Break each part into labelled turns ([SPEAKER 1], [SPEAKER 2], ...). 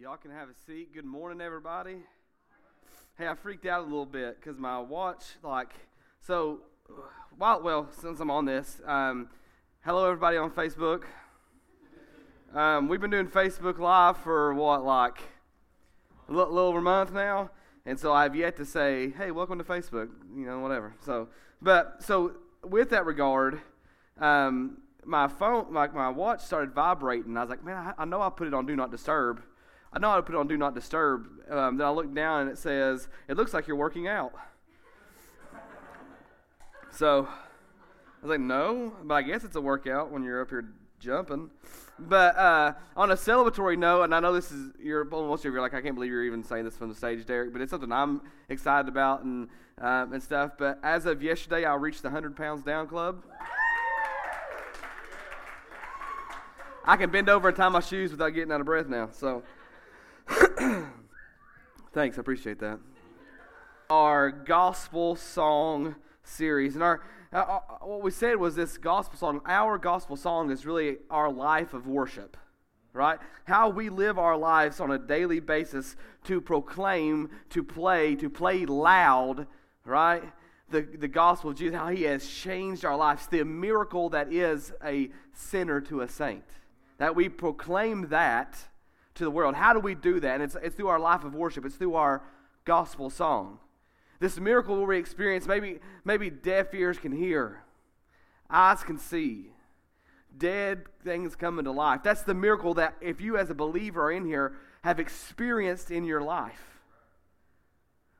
[SPEAKER 1] Y'all can have a seat. Good morning, everybody. Hey, I freaked out a little bit because my watch, like, so, while, well, since I'm on this, um, hello, everybody on Facebook. Um, we've been doing Facebook Live for what, like, a little, over a month now, and so I've yet to say, hey, welcome to Facebook, you know, whatever. So, but, so, with that regard, um, my phone, like my, my watch started vibrating. I was like, man, I, I know I put it on Do Not Disturb I know to put it on Do Not Disturb. Um, then I look down and it says, It looks like you're working out. so I was like, No, but I guess it's a workout when you're up here jumping. But uh, on a celebratory note, and I know this is, you're, most of you are like, I can't believe you're even saying this from the stage, Derek, but it's something I'm excited about and, um, and stuff. But as of yesterday, I reached the 100 pounds down club. I can bend over and tie my shoes without getting out of breath now. So. Thanks, I appreciate that. Our gospel song series, and our uh, uh, what we said was this gospel song. Our gospel song is really our life of worship, right? How we live our lives on a daily basis to proclaim, to play, to play loud, right? The, the gospel of Jesus, how he has changed our lives, the miracle that is a sinner to a saint. That we proclaim that to the world. How do we do that? And it's, it's through our life of worship, it's through our gospel song. This miracle we experience, maybe, maybe deaf ears can hear, eyes can see, dead things come into life. That's the miracle that if you, as a believer, are in here, have experienced in your life.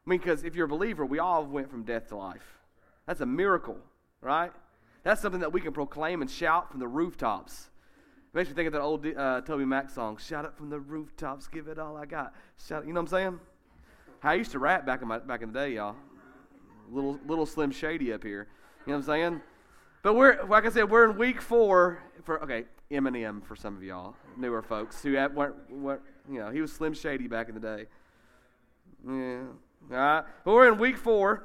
[SPEAKER 1] I mean, because if you're a believer, we all went from death to life. That's a miracle, right? That's something that we can proclaim and shout from the rooftops. Makes me think of that old uh, TobyMac song, Shout it from the rooftops, give it all I got. Shout, you know what I'm saying? I used to rap back in, my, back in the day, y'all. Little, little Slim Shady up here. You know what I'm saying? But we're, like I said, we're in week four for, okay, Eminem for some of y'all, newer folks who weren't, weren't, you know, he was Slim Shady back in the day. Yeah. All right. But we're in week four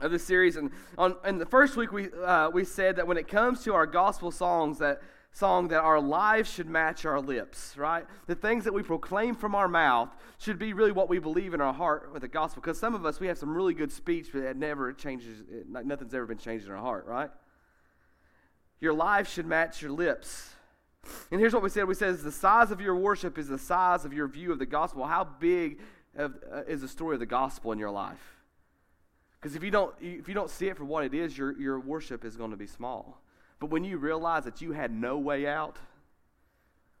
[SPEAKER 1] of this series. And on in the first week, we, uh, we said that when it comes to our gospel songs, that song that our lives should match our lips, right? The things that we proclaim from our mouth should be really what we believe in our heart with the gospel. Because some of us, we have some really good speech, but it never changes, nothing's ever been changed in our heart, right? Your life should match your lips. And here's what we said we said the size of your worship is the size of your view of the gospel. How big of, uh, is the story of the gospel in your life? Because if you don't if you don't see it for what it is, your, your worship is going to be small. But when you realize that you had no way out,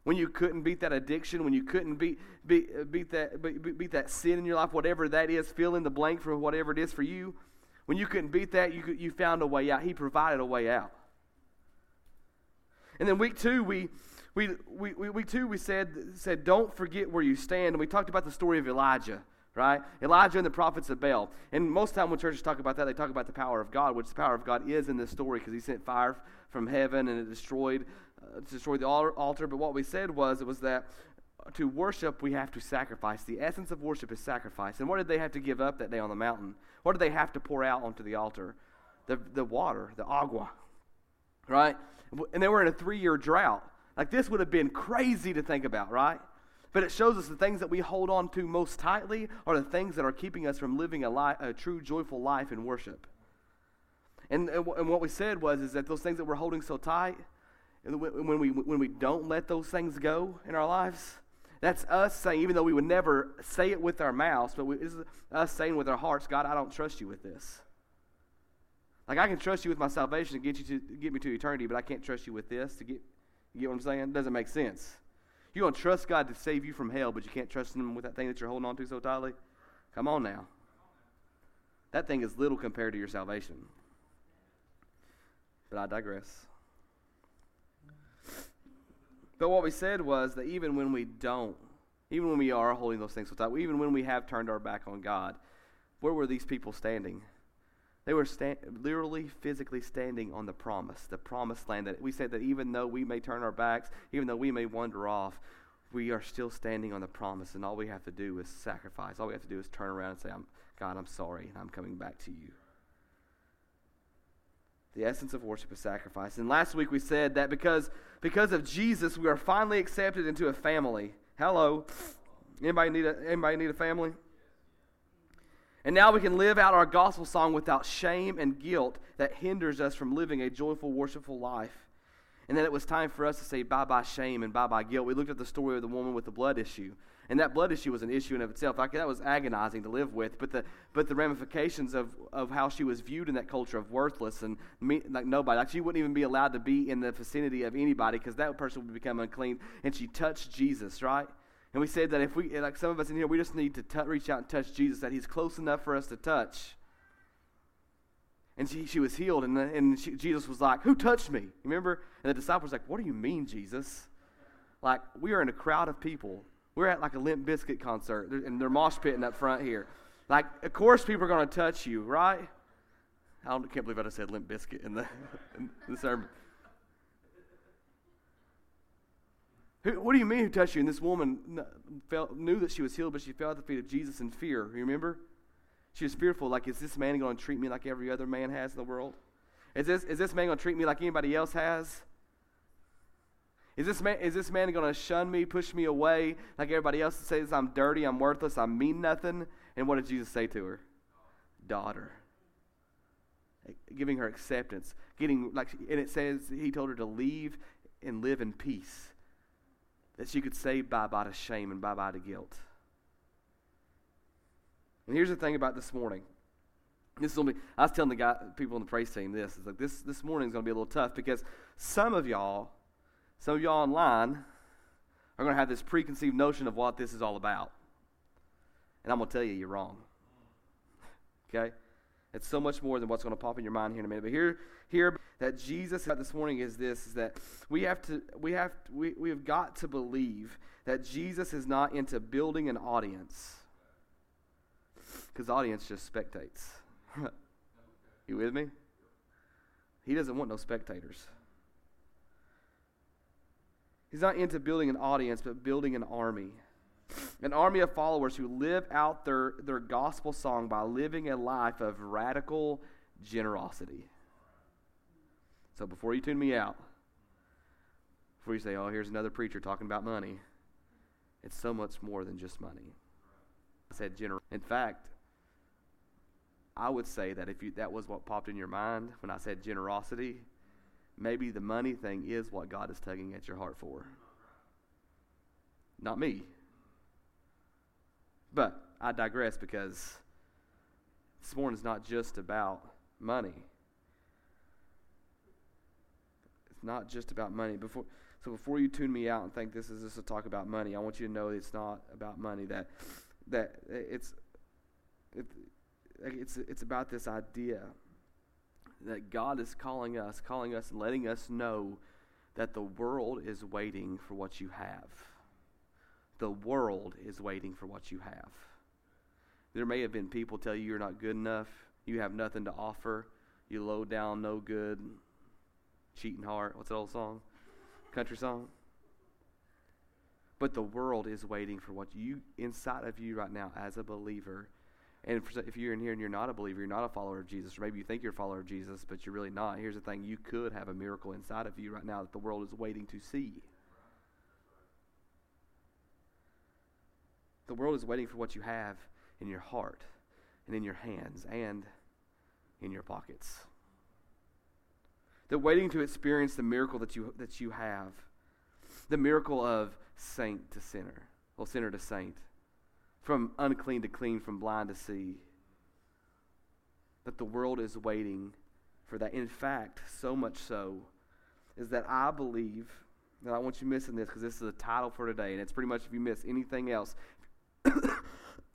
[SPEAKER 1] when you couldn't beat that addiction, when you couldn't beat, beat, uh, beat, that, beat, beat that sin in your life, whatever that is, fill in the blank for whatever it is for you, when you couldn't beat that, you, you found a way out. He provided a way out. And then week two, we, we, we, we, week two, we said, said, don't forget where you stand. And we talked about the story of Elijah right? Elijah and the prophets of Baal. And most time when churches talk about that, they talk about the power of God, which the power of God is in this story because he sent fire from heaven and it destroyed, uh, destroyed the altar. But what we said was, it was that to worship, we have to sacrifice. The essence of worship is sacrifice. And what did they have to give up that day on the mountain? What did they have to pour out onto the altar? The, the water, the agua, right? And they were in a three year drought. Like this would have been crazy to think about, right? But it shows us the things that we hold on to most tightly are the things that are keeping us from living a, a true, joyful life in worship. And, and, what we said was is that those things that we're holding so tight, when we, when we don't let those things go in our lives, that's us saying, even though we would never say it with our mouths, but we, us saying with our hearts, God, I don't trust you with this. Like I can trust you with my salvation to get you to get me to eternity, but I can't trust you with this to get. You get what I'm saying? It doesn't make sense. You're going to trust God to save you from hell, but you can't trust Him with that thing that you're holding on to so tightly? Come on now. That thing is little compared to your salvation. But I digress. But what we said was that even when we don't, even when we are holding those things so tight, even when we have turned our back on God, where were these people standing? They were sta- literally, physically standing on the promise, the promised land. That we said that even though we may turn our backs, even though we may wander off, we are still standing on the promise, and all we have to do is sacrifice. All we have to do is turn around and say, God, I'm sorry, and I'm coming back to you. The essence of worship is sacrifice. And last week we said that because, because of Jesus, we are finally accepted into a family. Hello. Anybody need a, anybody need a family? And now we can live out our gospel song without shame and guilt that hinders us from living a joyful, worshipful life. And then it was time for us to say bye bye shame and bye bye guilt. We looked at the story of the woman with the blood issue. And that blood issue was an issue in of itself. Like, that was agonizing to live with. But the, but the ramifications of, of how she was viewed in that culture of worthless and me, like nobody, like she wouldn't even be allowed to be in the vicinity of anybody because that person would become unclean. And she touched Jesus, right? And we said that if we, like some of us in here, we just need to t- reach out and touch Jesus, that he's close enough for us to touch. And she, she was healed, and, the, and she, Jesus was like, Who touched me? Remember? And the disciples like, What do you mean, Jesus? Like, we are in a crowd of people. We're at like a Limp Bizkit concert, and they're mosh pitting up front here. Like, of course, people are going to touch you, right? I can't believe I just said Limp Bizkit in the, in the sermon. What do you mean who touched you? And this woman felt, knew that she was healed, but she fell at the feet of Jesus in fear. You remember? She was fearful, like, is this man going to treat me like every other man has in the world? Is this, is this man going to treat me like anybody else has? Is this man, is this man going to shun me, push me away like everybody else says I'm dirty, I'm worthless, I mean nothing? And what did Jesus say to her? Daughter. Giving her acceptance. Getting like and it says he told her to leave and live in peace. That she could say bye bye to shame and bye bye to guilt. And here's the thing about this morning. This will be, I was telling the guy, people on the praise team this. It's like this this morning is going to be a little tough because some of y'all, some of y'all online, are going to have this preconceived notion of what this is all about. And I'm going to tell you, you're wrong. Okay? It's so much more than what's going to pop in your mind here in a minute. But here, here that Jesus this morning is this: is that we have to, we have, we, we have got to believe that Jesus is not into building an audience because audience just spectates. you with me? He doesn't want no spectators. He's not into building an audience, but building an army. An army of followers who live out their, their gospel song by living a life of radical generosity. So before you tune me out, before you say, oh, here's another preacher talking about money, it's so much more than just money. I said general. In fact, I would say that if you, that was what popped in your mind when I said generosity, maybe the money thing is what God is tugging at your heart for. Not me. But I digress because this morning is not just about money. It's not just about money. Before, so before you tune me out and think this is just a talk about money, I want you to know it's not about money. That that it's it, it's, it's about this idea that God is calling us, calling us, and letting us know that the world is waiting for what you have. The world is waiting for what you have. There may have been people tell you you're not good enough, you have nothing to offer, you low down, no good, cheating heart. What's that old song? Country song? But the world is waiting for what you, inside of you right now, as a believer, and if you're in here and you're not a believer, you're not a follower of Jesus, or maybe you think you're a follower of Jesus, but you're really not. Here's the thing you could have a miracle inside of you right now that the world is waiting to see. The world is waiting for what you have in your heart and in your hands and in your pockets. They're waiting to experience the miracle that you, that you have the miracle of saint to sinner, or sinner to saint from unclean to clean, from blind to see. That the world is waiting for that. In fact, so much so is that I believe that I want you missing this because this is the title for today, and it's pretty much if you miss anything else.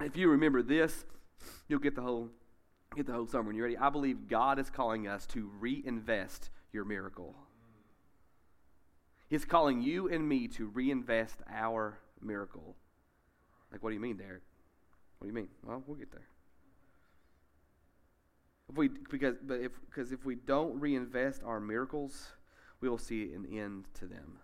[SPEAKER 1] if you remember this, you'll get the whole get the whole sermon. You ready? I believe God is calling us to reinvest your miracle. He's calling you and me to reinvest our miracle. Like, what do you mean, Derek? What do you mean? Well, we'll get there. If we because but if because if we don't reinvest our miracles, we will see an end to them.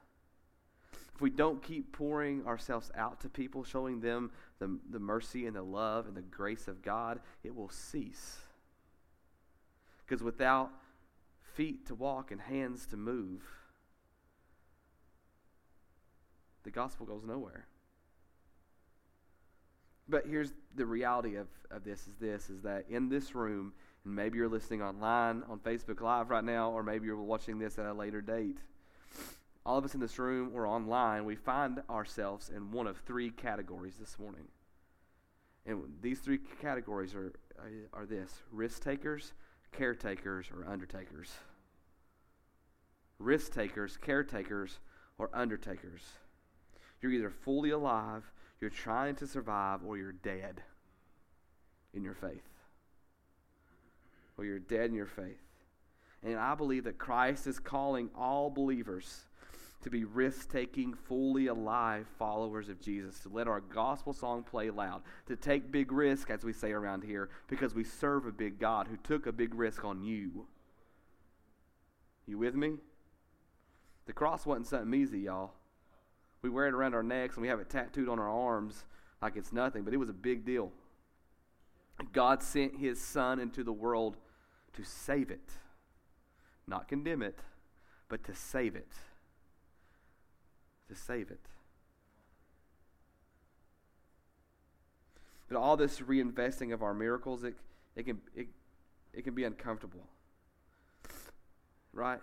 [SPEAKER 1] If we don't keep pouring ourselves out to people, showing them the, the mercy and the love and the grace of God, it will cease. Because without feet to walk and hands to move, the gospel goes nowhere. But here's the reality of, of this is this is that in this room, and maybe you're listening online on Facebook Live right now, or maybe you're watching this at a later date. All of us in this room or online, we find ourselves in one of three categories this morning. And these three categories are, uh, are this risk takers, caretakers, or undertakers. Risk takers, caretakers, or undertakers. You're either fully alive, you're trying to survive, or you're dead in your faith. Or you're dead in your faith. And I believe that Christ is calling all believers to be risk taking, fully alive followers of Jesus, to let our gospel song play loud, to take big risk, as we say around here, because we serve a big God who took a big risk on you. You with me? The cross wasn't something easy, y'all. We wear it around our necks and we have it tattooed on our arms like it's nothing, but it was a big deal. God sent his son into the world to save it, not condemn it, but to save it. To save it. But all this reinvesting of our miracles, it, it, can, it, it can be uncomfortable. Right?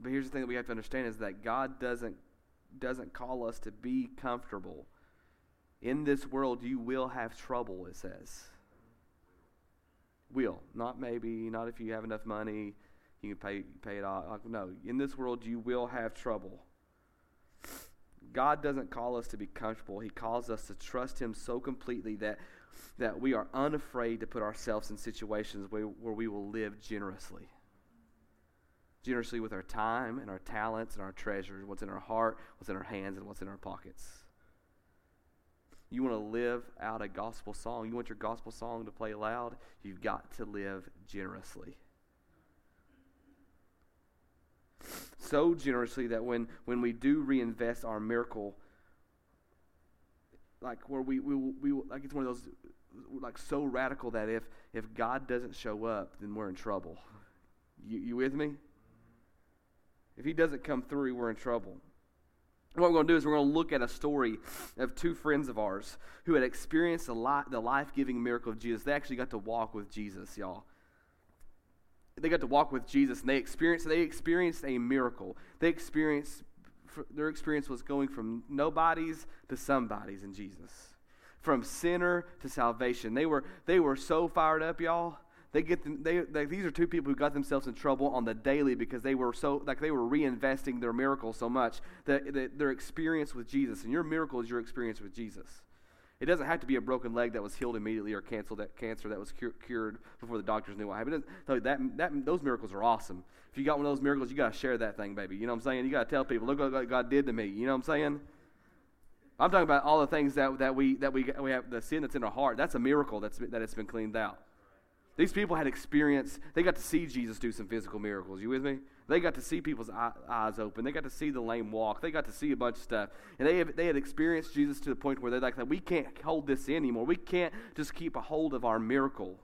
[SPEAKER 1] But here's the thing that we have to understand is that God doesn't, doesn't call us to be comfortable. In this world, you will have trouble, it says. Will. Not maybe, not if you have enough money, you can pay, pay it off. No, in this world, you will have trouble. God doesn't call us to be comfortable. He calls us to trust Him so completely that, that we are unafraid to put ourselves in situations where, where we will live generously. Generously with our time and our talents and our treasures, what's in our heart, what's in our hands, and what's in our pockets. You want to live out a gospel song, you want your gospel song to play loud, you've got to live generously. So generously that when, when we do reinvest our miracle, like where we, we, we, like it's one of those, like so radical that if, if God doesn't show up, then we're in trouble. You, you with me? If he doesn't come through, we're in trouble. What we're going to do is we're going to look at a story of two friends of ours who had experienced the, li- the life giving miracle of Jesus. They actually got to walk with Jesus, y'all. They got to walk with Jesus and they experienced, they experienced a miracle. They experienced, their experience was going from nobodies to somebodies in Jesus, from sinner to salvation. They were, they were so fired up, y'all they get them, they, they, these are two people who got themselves in trouble on the daily because they were so like they were reinvesting their miracle so much that, that their experience with Jesus and your miracle is your experience with Jesus. It doesn't have to be a broken leg that was healed immediately or canceled that cancer that was cure, cured before the doctors knew what happened. That, that, those miracles are awesome. If you got one of those miracles, you got to share that thing, baby. You know what I'm saying? You got to tell people, look what God did to me. You know what I'm saying? I'm talking about all the things that, that we that we we have the sin that's in our heart. That's a miracle that's that it's been cleaned out. These people had experience, they got to see Jesus do some physical miracles. You with me? They got to see people's eyes open. They got to see the lame walk. They got to see a bunch of stuff. And they, have, they had experienced Jesus to the point where they're like, that. we can't hold this anymore. We can't just keep a hold of our miracle.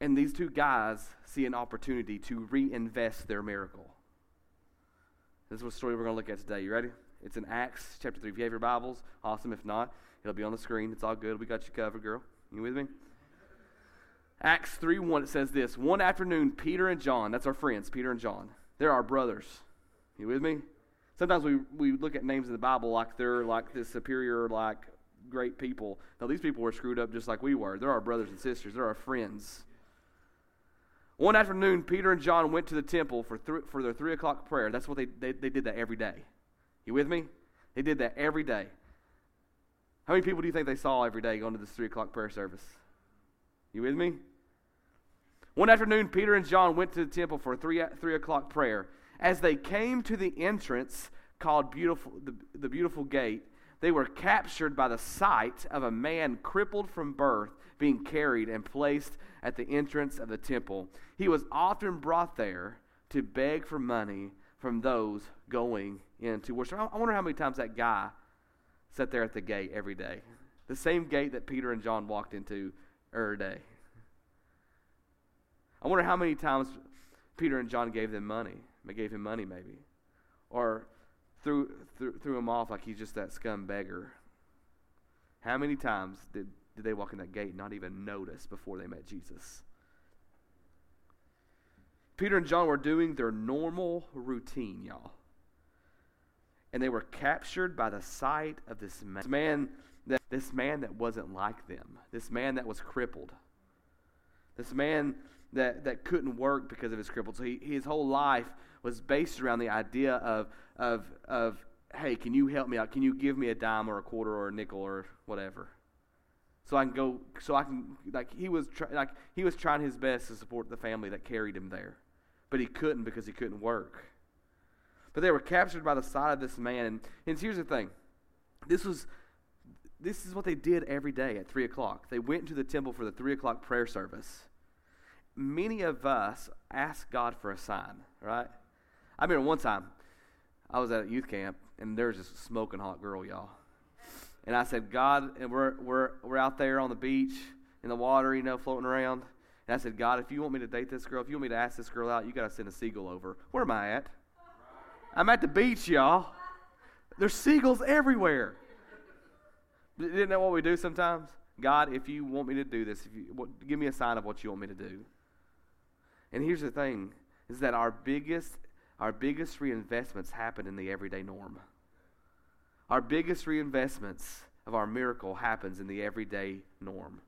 [SPEAKER 1] And these two guys see an opportunity to reinvest their miracle. This is what story we're going to look at today. You ready? It's in Acts chapter 3. If you have your Bibles, awesome. If not, it'll be on the screen. It's all good. We got you covered, girl. You with me? Acts 3 1, it says this One afternoon, Peter and John, that's our friends, Peter and John, they're our brothers. You with me? Sometimes we, we look at names in the Bible like they're like this superior, like great people. Now, these people were screwed up just like we were. They're our brothers and sisters, they're our friends. One afternoon, Peter and John went to the temple for, th- for their 3 o'clock prayer. That's what they, they, they did that every day. You with me? They did that every day. How many people do you think they saw every day going to this 3 o'clock prayer service? You with me? One afternoon, Peter and John went to the temple for a three, three o'clock prayer. As they came to the entrance called beautiful, the, the Beautiful Gate, they were captured by the sight of a man crippled from birth being carried and placed at the entrance of the temple. He was often brought there to beg for money from those going into worship. I wonder how many times that guy sat there at the gate every day. The same gate that Peter and John walked into every day. I wonder how many times Peter and John gave them money. They gave him money, maybe. Or threw, threw, threw him off like he's just that scum beggar. How many times did, did they walk in that gate and not even notice before they met Jesus? Peter and John were doing their normal routine, y'all. And they were captured by the sight of this man, this man that, this man that wasn't like them, this man that was crippled, this man that, that couldn't work because of his crippled. So he, his whole life was based around the idea of, of, of, hey, can you help me out? Can you give me a dime or a quarter or a nickel or whatever? So I can go, so I can, like, he was, try, like, he was trying his best to support the family that carried him there but he couldn't because he couldn't work. But they were captured by the sight of this man. And, and here's the thing this was this is what they did every day at 3 o'clock. They went to the temple for the 3 o'clock prayer service. Many of us ask God for a sign, right? I remember one time I was at a youth camp and there was this smoking hot girl, y'all. And I said, God, and we're, we're, we're out there on the beach in the water, you know, floating around. And I said, God, if you want me to date this girl, if you want me to ask this girl out, you got to send a seagull over. Where am I at? I'm at the beach, y'all. There's seagulls everywhere. Isn't that what we do sometimes? God, if you want me to do this, if you, what, give me a sign of what you want me to do. And here's the thing: is that our biggest, our biggest reinvestments happen in the everyday norm. Our biggest reinvestments of our miracle happens in the everyday norm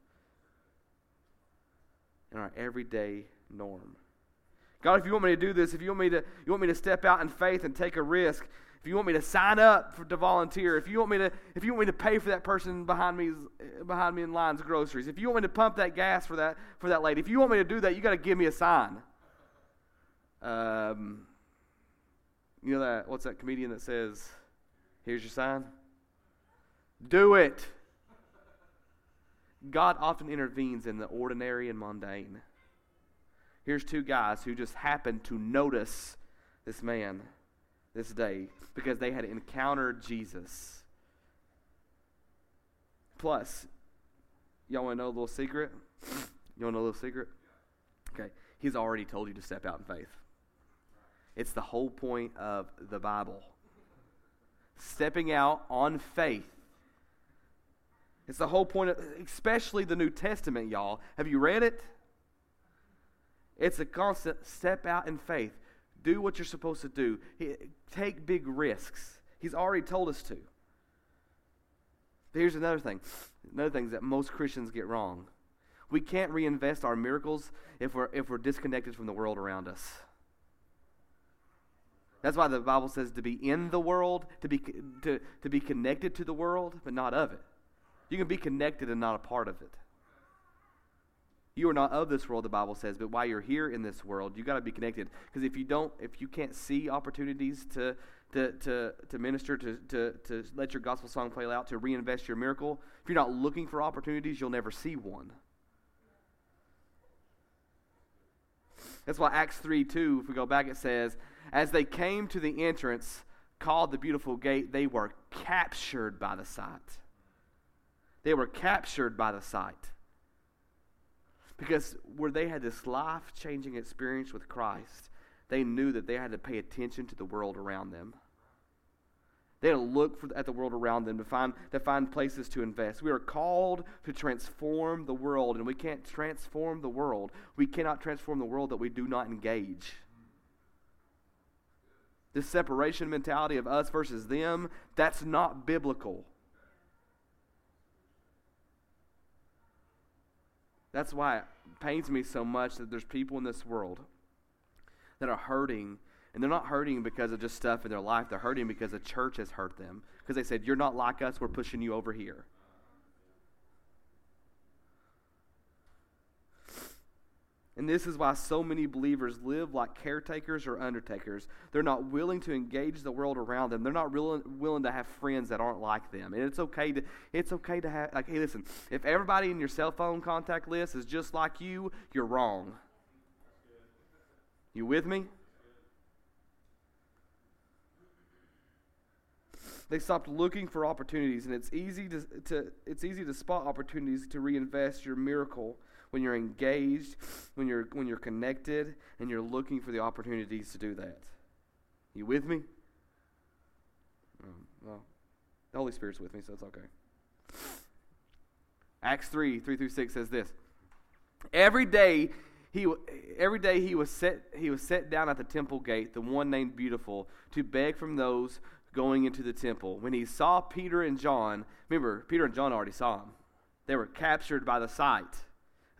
[SPEAKER 1] in our everyday norm. God, if you want me to do this, if you want me to, you want me to step out in faith and take a risk, if you want me to sign up for, to volunteer, if you want me to, if you want me to pay for that person behind me, behind me in lines groceries, if you want me to pump that gas for that for that lady, if you want me to do that, you got to give me a sign. Um, you know that what's that comedian that says, "Here's your sign." Do it. God often intervenes in the ordinary and mundane. Here's two guys who just happened to notice this man this day because they had encountered Jesus. Plus, y'all want to know a little secret? You want to know a little secret? Okay, he's already told you to step out in faith. It's the whole point of the Bible. Stepping out on faith it's the whole point, of, especially the New Testament, y'all. Have you read it? It's a constant step out in faith. Do what you're supposed to do. Take big risks. He's already told us to. Here's another thing. Another thing that most Christians get wrong. We can't reinvest our miracles if we're, if we're disconnected from the world around us. That's why the Bible says to be in the world, to be, to, to be connected to the world, but not of it. You can be connected and not a part of it. You are not of this world, the Bible says, but while you're here in this world, you got to be connected. Because if you don't, if you can't see opportunities to, to, to, to minister, to, to, to let your gospel song play out, to reinvest your miracle, if you're not looking for opportunities, you'll never see one. That's why Acts 3 2, if we go back, it says, As they came to the entrance called the beautiful gate, they were captured by the sight. They were captured by the sight. Because where they had this life changing experience with Christ, they knew that they had to pay attention to the world around them. They had to look for, at the world around them to find, to find places to invest. We are called to transform the world, and we can't transform the world. We cannot transform the world that we do not engage. This separation mentality of us versus them, that's not biblical. That's why it pains me so much that there's people in this world that are hurting, and they're not hurting because of just stuff in their life. They're hurting because the church has hurt them. Because they said, You're not like us, we're pushing you over here. And this is why so many believers live like caretakers or undertakers. They're not willing to engage the world around them. They're not willing, willing to have friends that aren't like them. And it's okay to it's okay to have like hey listen, if everybody in your cell phone contact list is just like you, you're wrong. You with me? They stopped looking for opportunities, and it's easy to, to it's easy to spot opportunities to reinvest your miracle when you're engaged, when you're, when you're connected, and you're looking for the opportunities to do that. You with me? Um, well, the Holy Spirit's with me, so it's okay. Acts 3 3 through 6 says this Every day he, every day he was, set, he was set down at the temple gate, the one named Beautiful, to beg from those going into the temple. When he saw Peter and John, remember, Peter and John already saw him. They were captured by the sight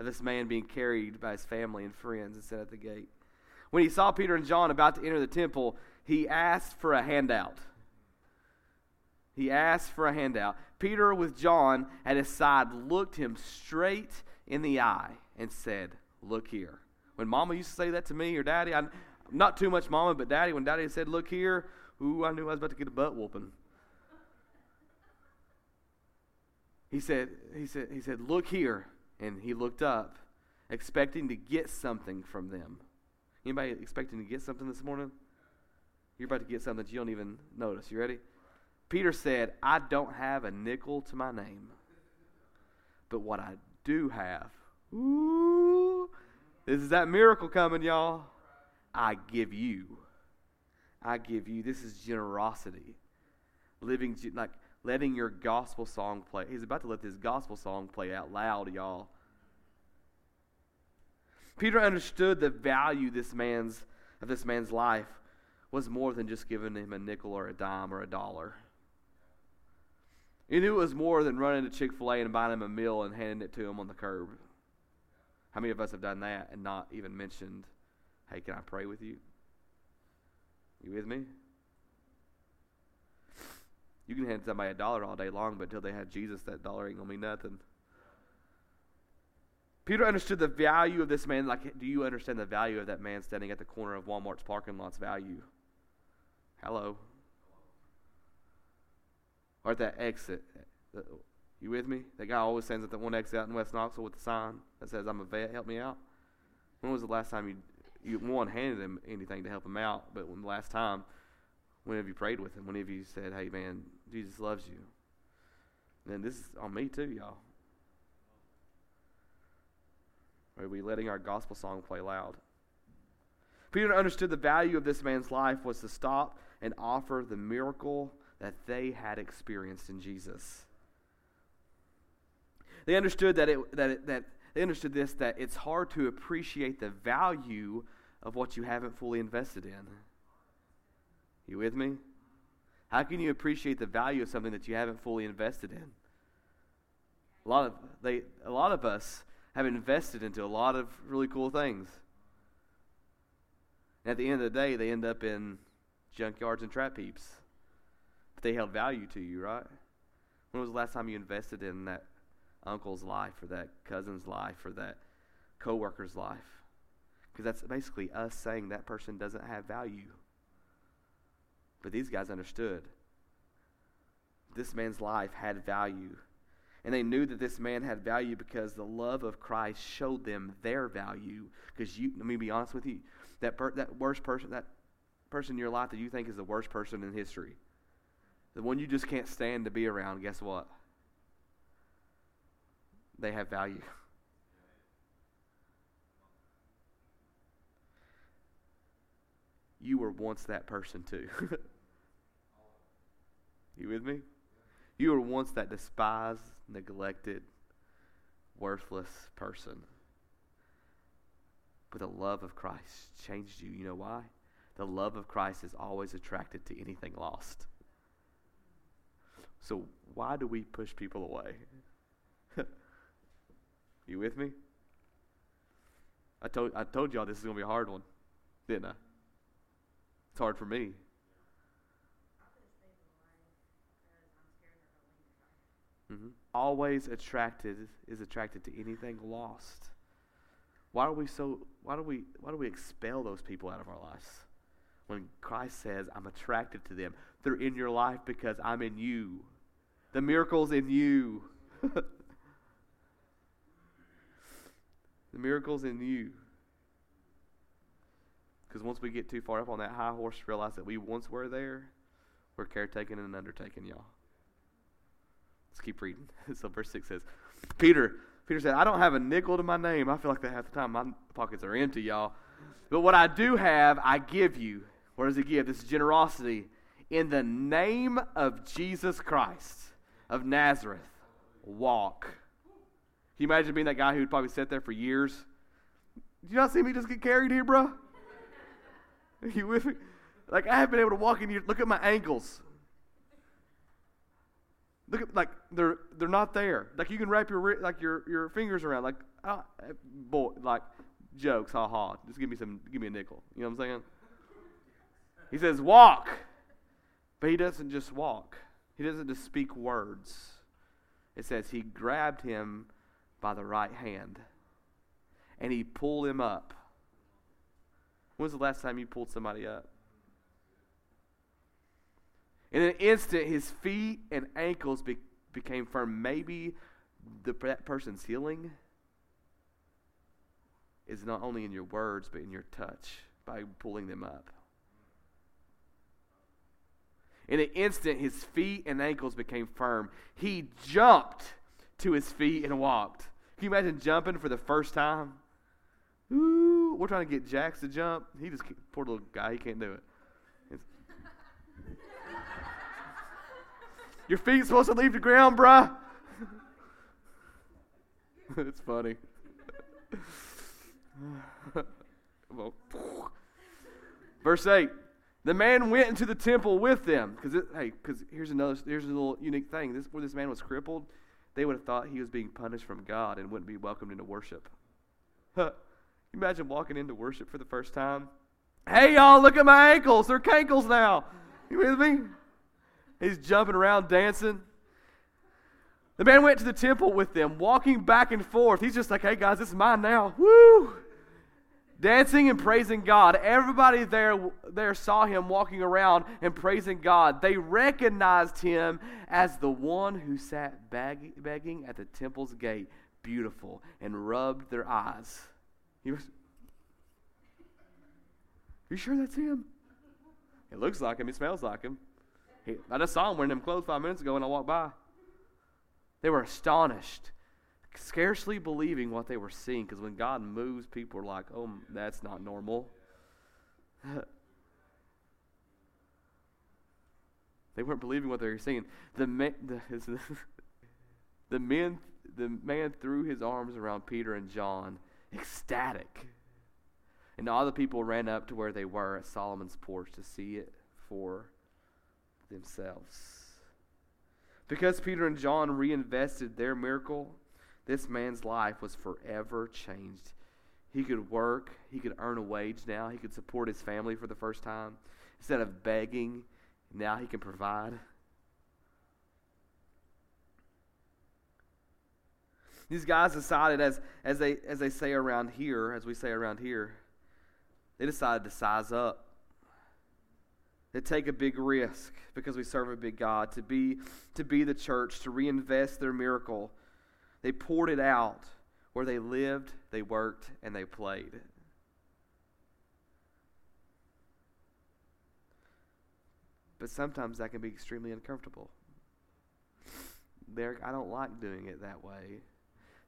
[SPEAKER 1] of this man being carried by his family and friends and set at the gate. When he saw Peter and John about to enter the temple, he asked for a handout. He asked for a handout. Peter, with John at his side, looked him straight in the eye and said, Look here. When mama used to say that to me or daddy, I, not too much mama, but daddy, when daddy said, Look here, ooh, I knew I was about to get a butt whooping. He said, he said, he said, Look here. And he looked up, expecting to get something from them. Anybody expecting to get something this morning? You're about to get something that you don't even notice. You ready? Peter said, I don't have a nickel to my name, but what I do have, ooh, this is that miracle coming, y'all. I give you. I give you. This is generosity. Living, like, letting your gospel song play. He's about to let this gospel song play out loud, y'all. Peter understood the value this man's of this man's life was more than just giving him a nickel or a dime or a dollar. He knew it was more than running to Chick fil A and buying him a meal and handing it to him on the curb. How many of us have done that and not even mentioned, hey, can I pray with you? You with me? You can hand somebody a dollar all day long, but until they have Jesus, that dollar ain't to mean nothing. Peter understood the value of this man. Like, do you understand the value of that man standing at the corner of Walmart's parking lot's value? Hello. Or at that exit. You with me? That guy always stands at the one exit out in West Knoxville with the sign that says, I'm a vet, help me out. When was the last time you, you one, handed him anything to help him out, but when the last time, when have you prayed with him? When have you said, hey, man, Jesus loves you? And this is on me too, y'all. Are we letting our gospel song play loud? Peter understood the value of this man's life was to stop and offer the miracle that they had experienced in Jesus. They understood that it that it, that they understood this that it's hard to appreciate the value of what you haven't fully invested in. You with me? How can you appreciate the value of something that you haven't fully invested in? A lot of they a lot of us have invested into a lot of really cool things. And at the end of the day, they end up in junkyards and trap heaps. But they held value to you, right? When was the last time you invested in that uncle's life or that cousin's life or that coworker's life? Because that's basically us saying that person doesn't have value. But these guys understood. This man's life had value. And they knew that this man had value because the love of Christ showed them their value. Because you, let me be honest with you, that per, that worst person, that person in your life that you think is the worst person in history, the one you just can't stand to be around. Guess what? They have value. You were once that person too. you with me? You were once that despised, neglected, worthless person. But the love of Christ changed you. You know why? The love of Christ is always attracted to anything lost. So, why do we push people away? you with me? I told, I told y'all this is going to be a hard one, didn't I? It's hard for me. Mm-hmm. Always attracted is attracted to anything lost. Why are we so? Why do we? Why do we expel those people out of our lives? When Christ says, "I'm attracted to them," they're in your life because I'm in you. The miracle's in you. the miracle's in you. Because once we get too far up on that high horse, realize that we once were there, we're caretaking and undertaking, y'all. Let's keep reading. so verse 6 says, Peter, Peter said, I don't have a nickel to my name. I feel like that half the time my pockets are empty, y'all. But what I do have, I give you. What does he give? This is generosity. In the name of Jesus Christ of Nazareth, walk. you imagine being that guy who'd probably sit there for years? Did you not see me just get carried here, bro? Are you with me? Like I haven't been able to walk in here. Look at my ankles. Look at like they're they're not there. Like you can wrap your like your your fingers around. Like uh, boy, like jokes, ha ha. Just give me some, give me a nickel. You know what I'm saying? He says walk, but he doesn't just walk. He doesn't just speak words. It says he grabbed him by the right hand, and he pulled him up. When's the last time you pulled somebody up? In an instant, his feet and ankles be- became firm. Maybe the, that person's healing is not only in your words, but in your touch by pulling them up. In an instant, his feet and ankles became firm. He jumped to his feet and walked. Can you imagine jumping for the first time? We're trying to get Jax to jump. He just, poor little guy, he can't do it. Your feet's supposed to leave the ground, bruh. it's funny. Verse 8. The man went into the temple with them. Because hey, because here's another here's a little unique thing. This where this man was crippled, they would have thought he was being punished from God and wouldn't be welcomed into worship. Huh. Imagine walking into worship for the first time. Hey y'all, look at my ankles. They're cankles now. You with me? He's jumping around, dancing. The man went to the temple with them, walking back and forth. He's just like, hey guys, this is mine now. Woo! Dancing and praising God. Everybody there, there saw him walking around and praising God. They recognized him as the one who sat beg- begging at the temple's gate, beautiful, and rubbed their eyes. He was, you sure that's him? It looks like him. He smells like him. He, I just saw him wearing them clothes five minutes ago when I walked by. They were astonished, scarcely believing what they were seeing, because when God moves, people are like, oh, that's not normal. they weren't believing what they were seeing. The, man, the, the, men, the man threw his arms around Peter and John, ecstatic. And all the people ran up to where they were at Solomon's porch to see it for themselves. Because Peter and John reinvested their miracle, this man's life was forever changed. He could work, he could earn a wage now, he could support his family for the first time. Instead of begging, now he can provide. These guys decided, as, as, they, as they say around here, as we say around here, they decided to size up that take a big risk because we serve a big God to be to be the church to reinvest their miracle. They poured it out where they lived, they worked, and they played. But sometimes that can be extremely uncomfortable. Derek, I don't like doing it that way.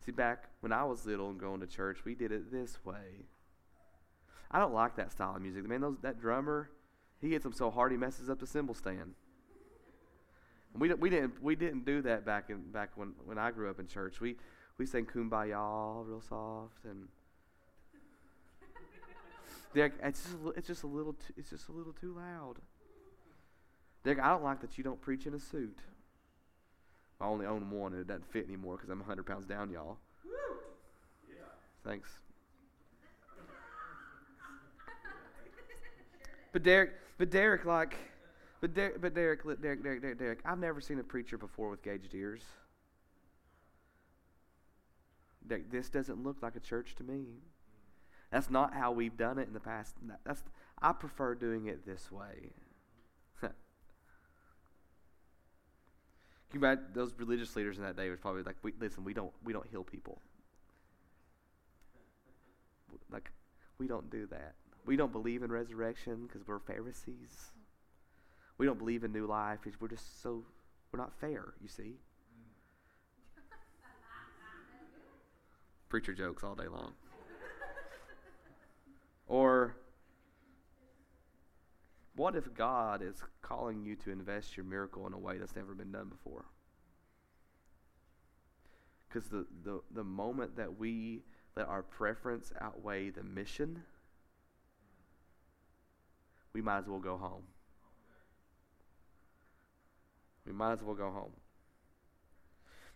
[SPEAKER 1] See, back when I was little and going to church, we did it this way. I don't like that style of music. Man, those, that drummer, he hits them so hard he messes up the cymbal stand. We, we didn't we didn't do that back in back when, when I grew up in church. We we sang "Kumbaya" real soft and. Dick, it's just, it's just a little too, it's just a little too loud. Dick, I don't like that you don't preach in a suit. I only own one and it doesn't fit anymore because I'm 100 pounds down, y'all. Yeah. Thanks. But Derek, but Derek, like, but Derek, but Derek, Derek, Derek, Derek, Derek, I've never seen a preacher before with gauged ears. Derek, this doesn't look like a church to me. That's not how we've done it in the past. That's I prefer doing it this way. Can you imagine those religious leaders in that day was probably like, we, "Listen, we don't we don't heal people. Like, we don't do that." We don't believe in resurrection because we're Pharisees. We don't believe in new life because we're just so, we're not fair, you see. Preacher jokes all day long. or, what if God is calling you to invest your miracle in a way that's never been done before? Because the, the, the moment that we let our preference outweigh the mission, we might as well go home. We might as well go home.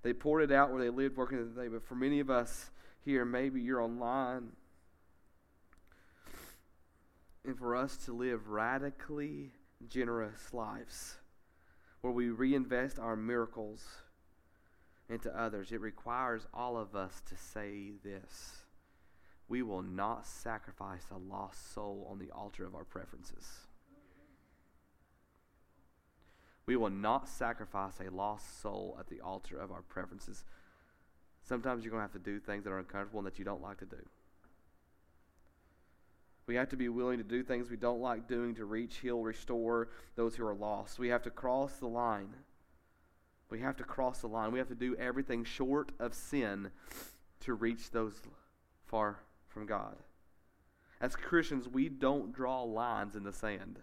[SPEAKER 1] They poured it out where they lived, working the day. But for many of us here, maybe you're online. And for us to live radically generous lives where we reinvest our miracles into others, it requires all of us to say this we will not sacrifice a lost soul on the altar of our preferences. We will not sacrifice a lost soul at the altar of our preferences. Sometimes you're going to have to do things that are uncomfortable and that you don't like to do. We have to be willing to do things we don't like doing to reach, heal, restore those who are lost. We have to cross the line. We have to cross the line. We have to do everything short of sin to reach those far from God. As Christians, we don't draw lines in the sand.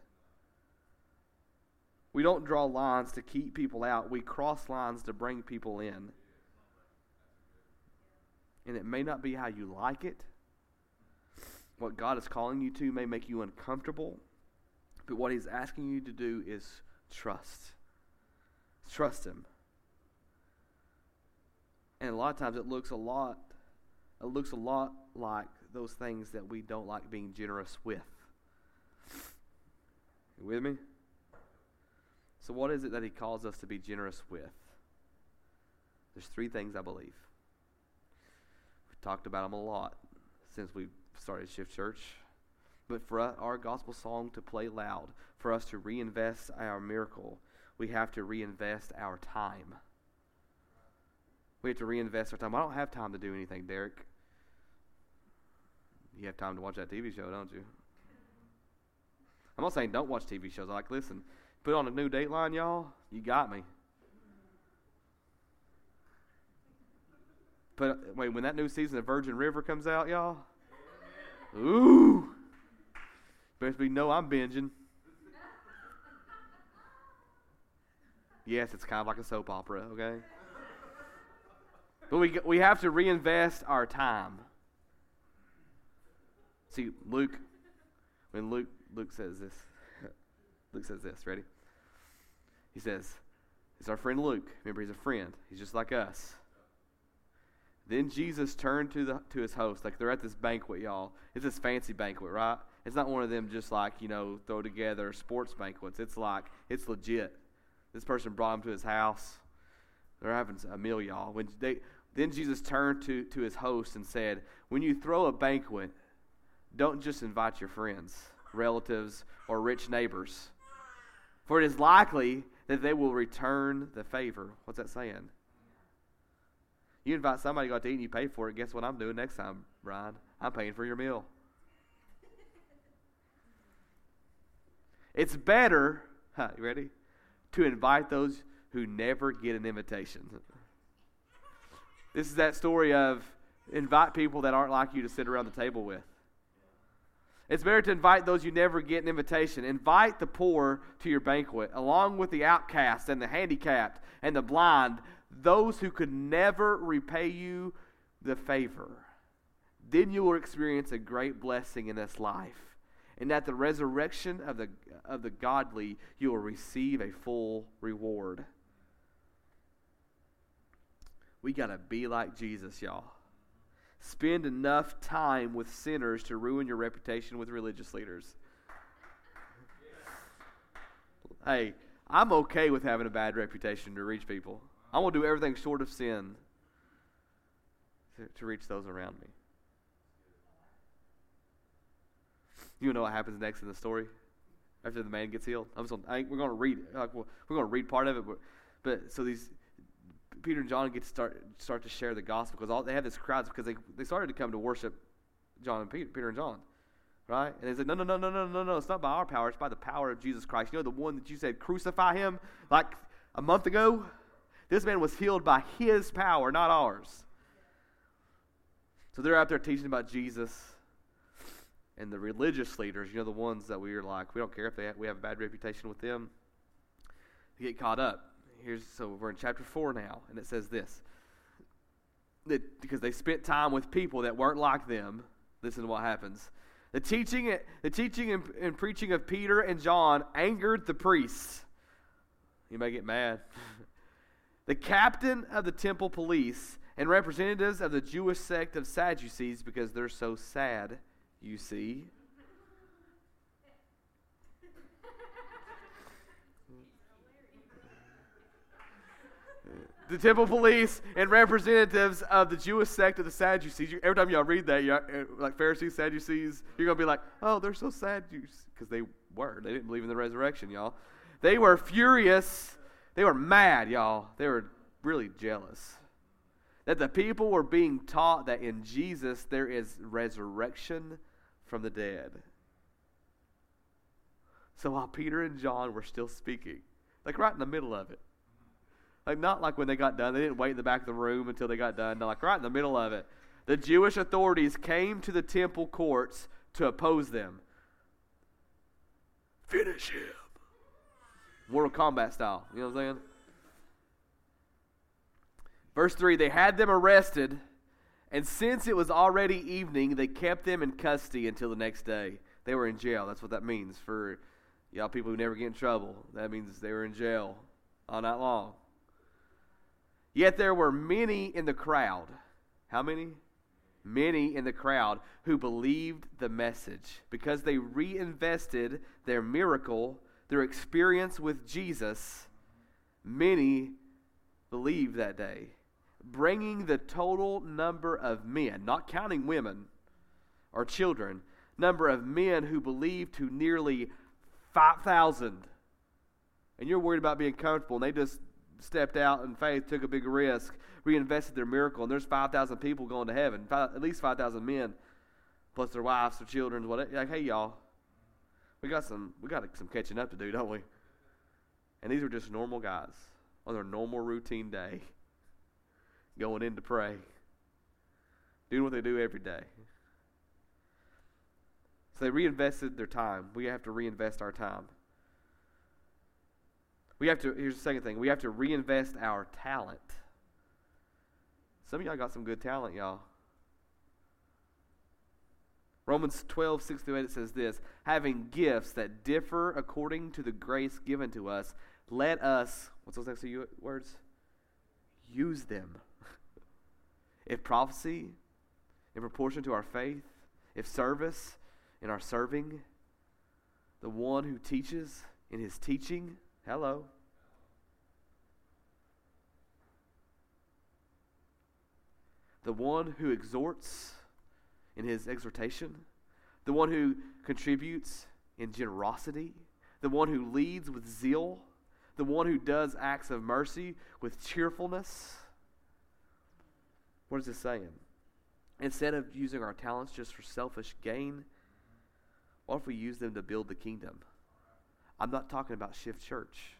[SPEAKER 1] We don't draw lines to keep people out. We cross lines to bring people in. And it may not be how you like it. What God is calling you to may make you uncomfortable. But what He's asking you to do is trust. Trust Him. And a lot of times it looks a lot it looks a lot like those things that we don't like being generous with. You with me? So, what is it that he calls us to be generous with? There's three things I believe. We've talked about them a lot since we started Shift Church. But for our gospel song to play loud, for us to reinvest our miracle, we have to reinvest our time. We have to reinvest our time. I don't have time to do anything, Derek. You have time to watch that TV show, don't you? I'm not saying don't watch TV shows. I like listen. Put on a new Dateline, y'all. You got me. But wait, when that new season of Virgin River comes out, y'all. Ooh. Best be know I'm binging. Yes, it's kind of like a soap opera, okay? But we, we have to reinvest our time. See, Luke, when Luke, Luke says this, Luke says this, ready? He says, It's our friend Luke. Remember, he's a friend. He's just like us. Then Jesus turned to the to his host, like they're at this banquet, y'all. It's this fancy banquet, right? It's not one of them just like, you know, throw together sports banquets. It's like it's legit. This person brought him to his house. They're having a meal, y'all. When they then Jesus turned to, to his host and said, When you throw a banquet, don't just invite your friends, relatives, or rich neighbors. For it is likely that they will return the favor. What's that saying? You invite somebody out to eat and you pay for it. Guess what I'm doing next time, Brian? I'm paying for your meal. It's better, huh, you ready? To invite those who never get an invitation. This is that story of invite people that aren't like you to sit around the table with. It's better to invite those you never get an invitation. Invite the poor to your banquet, along with the outcast and the handicapped and the blind, those who could never repay you the favor. Then you will experience a great blessing in this life. And at the resurrection of the, of the godly, you will receive a full reward. We got to be like Jesus, y'all spend enough time with sinners to ruin your reputation with religious leaders. Hey, I'm okay with having a bad reputation to reach people. I'm going to do everything short of sin to, to reach those around me. You know what happens next in the story after the man gets healed? I'm just gonna, we're going to read. Like, we're going to read part of it, but, but so these Peter and John get to start start to share the gospel because all they had this crowds because they, they started to come to worship John and Peter, Peter and John, right? And they said, no, no, no, no, no, no, no. It's not by our power. It's by the power of Jesus Christ. You know the one that you said crucify him like a month ago. This man was healed by His power, not ours. So they're out there teaching about Jesus. And the religious leaders, you know, the ones that we are like, we don't care if they have, we have a bad reputation with them, they get caught up here's so we're in chapter 4 now, and it says this. that, because they spent time with people that weren't like them. Listen to what happens. The teaching, the teaching and, and preaching of Peter and John angered the priests. You may get mad. the captain of the temple police and representatives of the Jewish sect of Sadducees, because they're so sad, you see. the temple police and representatives of the Jewish sect of the Sadducees. Every time y'all read that, uh, like Pharisees, Sadducees, you're going to be like, oh, they're so sad. Because they were. They didn't believe in the resurrection, y'all. They were furious. They were mad, y'all. They were really jealous. That the people were being taught that in Jesus there is resurrection from the dead. So while Peter and John were still speaking, like right in the middle of it, like not like when they got done, they didn't wait in the back of the room until they got done. Like right in the middle of it, the Jewish authorities came to the temple courts to oppose them. Finish him. Mortal Kombat style. You know what I'm saying? Verse 3 They had them arrested, and since it was already evening, they kept them in custody until the next day. They were in jail. That's what that means for y'all people who never get in trouble. That means they were in jail all night long. Yet there were many in the crowd. How many? Many in the crowd who believed the message because they reinvested their miracle, their experience with Jesus. Many believed that day bringing the total number of men, not counting women or children, number of men who believed to nearly 5,000. And you're worried about being comfortable, and they just stepped out in faith, took a big risk, reinvested their miracle, and there's 5,000 people going to heaven, five, at least 5,000 men, plus their wives, their children, whatever. Like, hey, y'all, we got some, we got some catching up to do, don't we? And these were just normal guys on their normal routine day going in to pray, doing what they do every day. So they reinvested their time. We have to reinvest our time. We have to, here's the second thing we have to reinvest our talent. Some of y'all got some good talent, y'all. Romans 12, 6 through 8, it says this Having gifts that differ according to the grace given to us, let us, what's those next words? Use them. If prophecy, in proportion to our faith, if service, in our serving, the one who teaches in his teaching, hello. The one who exhorts in his exhortation, the one who contributes in generosity, the one who leads with zeal, the one who does acts of mercy with cheerfulness what is it saying? Instead of using our talents just for selfish gain, what if we use them to build the kingdom? I'm not talking about shift church.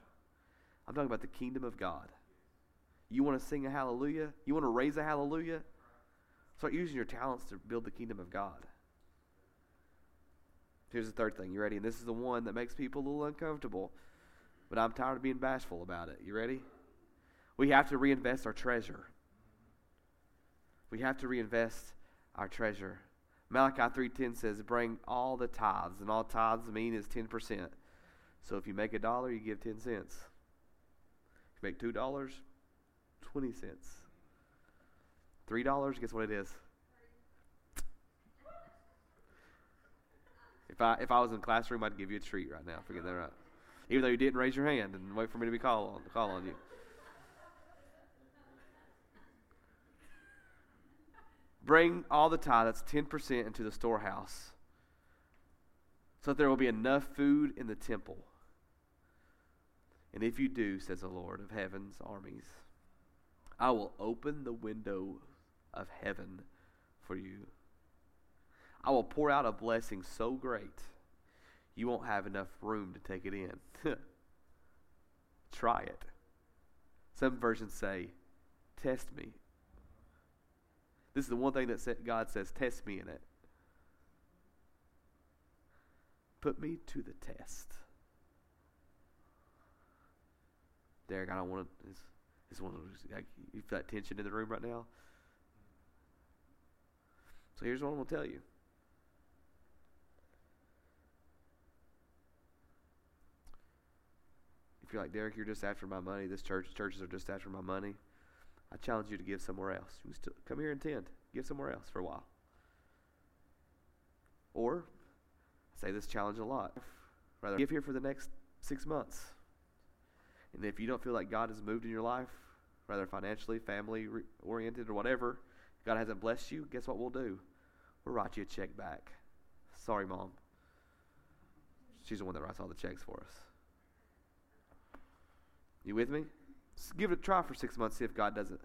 [SPEAKER 1] I'm talking about the kingdom of God. You want to sing a hallelujah? You want to raise a hallelujah? Start using your talents to build the kingdom of God. Here's the third thing. You ready? And this is the one that makes people a little uncomfortable, but I'm tired of being bashful about it. You ready? We have to reinvest our treasure. We have to reinvest our treasure. Malachi 3.10 says, bring all the tithes, and all tithes mean is 10%. So if you make a dollar, you give 10 cents. If you make $2, 20 cents. $3, guess what it is? If I, if I was in the classroom, I'd give you a treat right now. Forget that right. Even though you didn't raise your hand and wait for me to be call on, call on you. Bring all the tithe, that's 10%, into the storehouse, so that there will be enough food in the temple. And if you do, says the Lord of heaven's armies, I will open the window of heaven for you. I will pour out a blessing so great you won't have enough room to take it in. Try it. Some versions say, Test me this is the one thing that God says, test me in it. Put me to the test. Derek, I don't want to. Is, is one of those, like, you feel that tension in the room right now? So here's what I'm going to tell you. You're like, Derek, you're just after my money, this church, churches are just after my money, I challenge you to give somewhere else. You still, come here and tend. Give somewhere else for a while. Or, I say this challenge a lot, rather give here for the next six months. And if you don't feel like God has moved in your life, whether financially, family oriented, or whatever, God hasn't blessed you, guess what we'll do? We'll write you a check back. Sorry, Mom. She's the one that writes all the checks for us. You with me? Just give it a try for six months, see if God doesn't.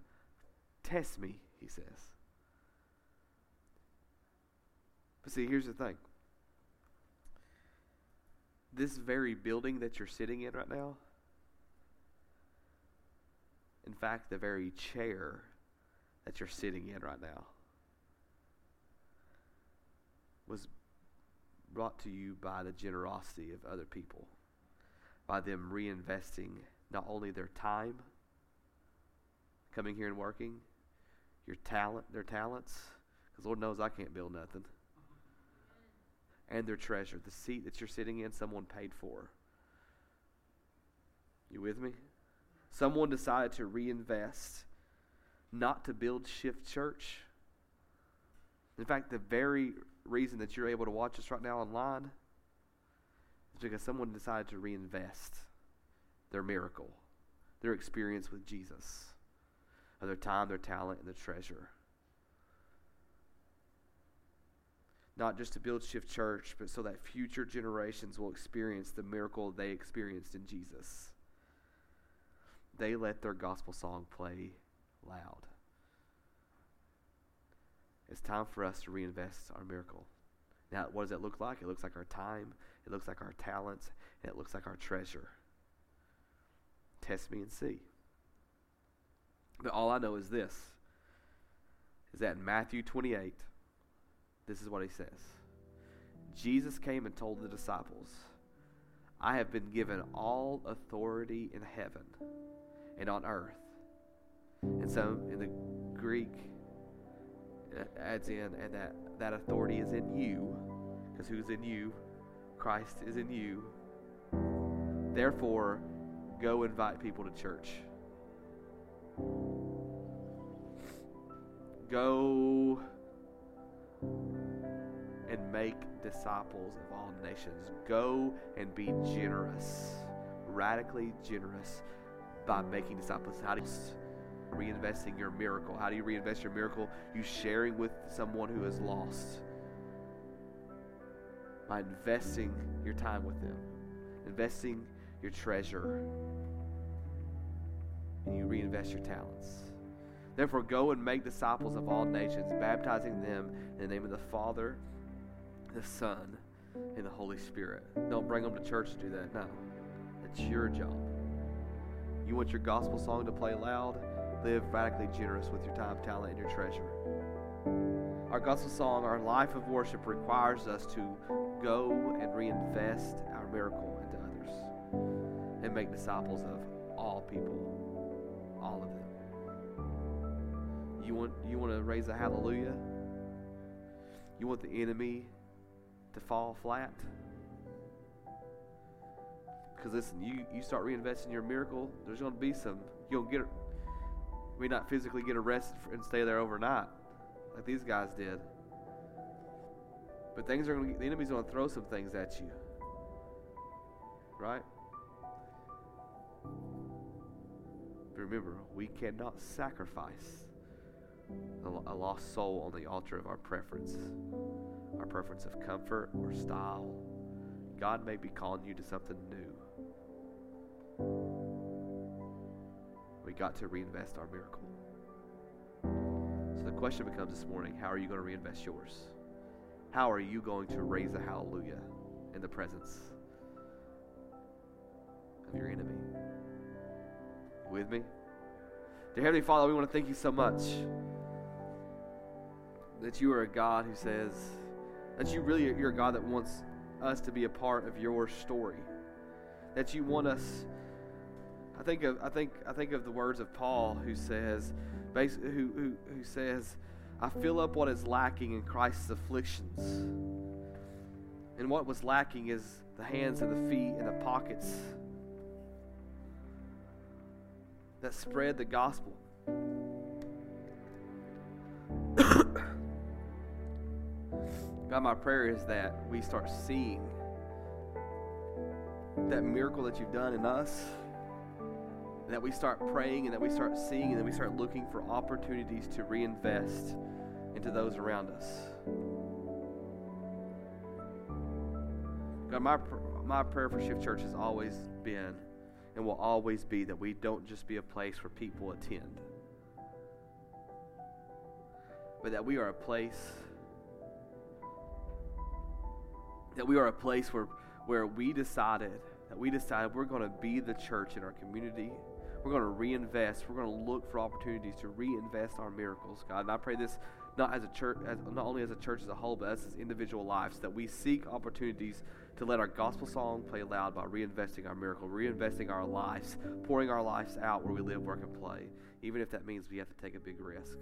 [SPEAKER 1] Test me, he says. But see, here's the thing. This very building that you're sitting in right now, in fact, the very chair that you're sitting in right now was brought to you by the generosity of other people, by them reinvesting not only their time, coming here and working, your talent, their talents, because Lord knows I can't build nothing, and their treasure, the seat that you're sitting in, someone paid for. You with me? Someone decided to reinvest, not to build Shift Church. In fact, the very reason that you're able to watch us right now online is because someone decided to reinvest their miracle, their experience with Jesus, of their time, their talent, and their treasure. Not just to build Shift Church, but so that future generations will experience the miracle they experienced in Jesus they let their gospel song play loud. It's time for us to reinvest our miracle. Now, what does that look like? It looks like our time, it looks like our talents, and it looks like our treasure. Test me and see. But all I know is this is that in Matthew 28, this is what he says Jesus came and told the disciples, I have been given all authority in heaven and on earth. And so in the Greek, it adds in, and that, that authority is in you, because who's in you? Christ is in you. Therefore, go invite people to church. Go and make disciples of all nations. Go and be generous, radically generous by making disciples. How do you reinvesting your miracle? How do you reinvest your miracle? You sharing with someone who is lost by investing your time with them, investing your treasure, and you reinvest your talents. Therefore, go and make disciples of all nations, baptizing them in the name of the Father, the Son, and the Holy Spirit. Don't bring them to church to do that. No, it's your job. You want your gospel song to play loud? Live radically generous with your time, talent, and your treasure. Our gospel song, our life of worship requires us to go and reinvest our miracle and make disciples of all people, all of them. You want, you want to raise a hallelujah? You want the enemy to fall flat? Because listen, you, you start reinvesting your miracle, there's going to be some, you'll get, may not physically get arrested and stay there overnight like these guys did. But things are going to, the enemy's going to throw some things at you. Right? Remember, we cannot sacrifice a, lost soul on the altar of our preference, our preference of comfort or style. God may be calling you to something new. We got to reinvest our miracle. So the question becomes this morning how are you going to reinvest yours? How are you going to raise a hallelujah in the presence of your enemy? With me? Dear Heavenly Father, we want to thank you so much that you are a God who says, that you really you're a God that wants us to be a part of your story. That you want us I think of I think I think of the words of Paul who says, who who who says, I fill up what is lacking in Christ's afflictions. And what was lacking is the hands and the feet and the pockets that spread the gospel. God, my prayer is that we start seeing that miracle that you've done in us, and that we start praying and that we start seeing and that we start looking for opportunities to reinvest into those around us. God, my, my prayer for Shift Church has always been and will always be that we don't just be a place where people attend, but that we are a place that we are a place where, where we decided that we decided we're going to be the church in our community. We're going to reinvest. We're going to look for opportunities to reinvest our miracles, God. And I pray this not as a church, as, not only as a church as a whole, but as individual lives, that we seek opportunities to let our gospel song play loud by reinvesting our miracle, reinvesting our lives, pouring our lives out where we live, work, and play, even if that means we have to take a big risk.